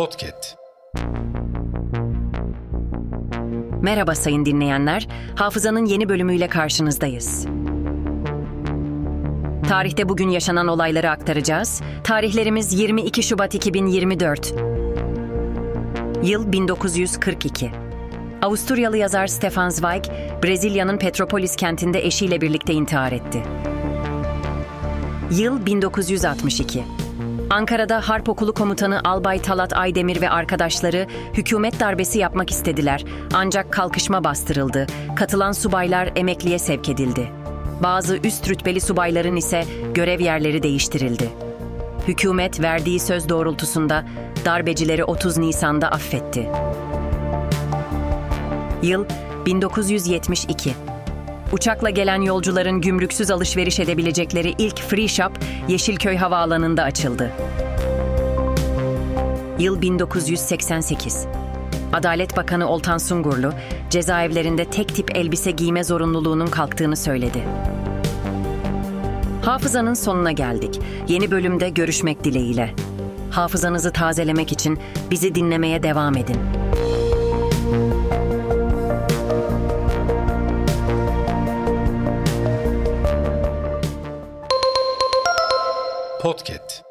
Podcast. Merhaba sayın dinleyenler. Hafızanın yeni bölümüyle karşınızdayız. Tarihte bugün yaşanan olayları aktaracağız. Tarihlerimiz 22 Şubat 2024. Yıl 1942. Avusturyalı yazar Stefan Zweig, Brezilya'nın Petropolis kentinde eşiyle birlikte intihar etti. Yıl 1962. Ankara'da Harp Okulu Komutanı Albay Talat Aydemir ve arkadaşları hükümet darbesi yapmak istediler. Ancak kalkışma bastırıldı. Katılan subaylar emekliye sevk edildi. Bazı üst rütbeli subayların ise görev yerleri değiştirildi. Hükümet verdiği söz doğrultusunda darbecileri 30 Nisan'da affetti. Yıl 1972. Uçakla gelen yolcuların gümrüksüz alışveriş edebilecekleri ilk free shop Yeşilköy Havaalanı'nda açıldı. Yıl 1988. Adalet Bakanı Oltan Sungurlu, cezaevlerinde tek tip elbise giyme zorunluluğunun kalktığını söyledi. Hafızanın sonuna geldik. Yeni bölümde görüşmek dileğiyle. Hafızanızı tazelemek için bizi dinlemeye devam edin. Podcast.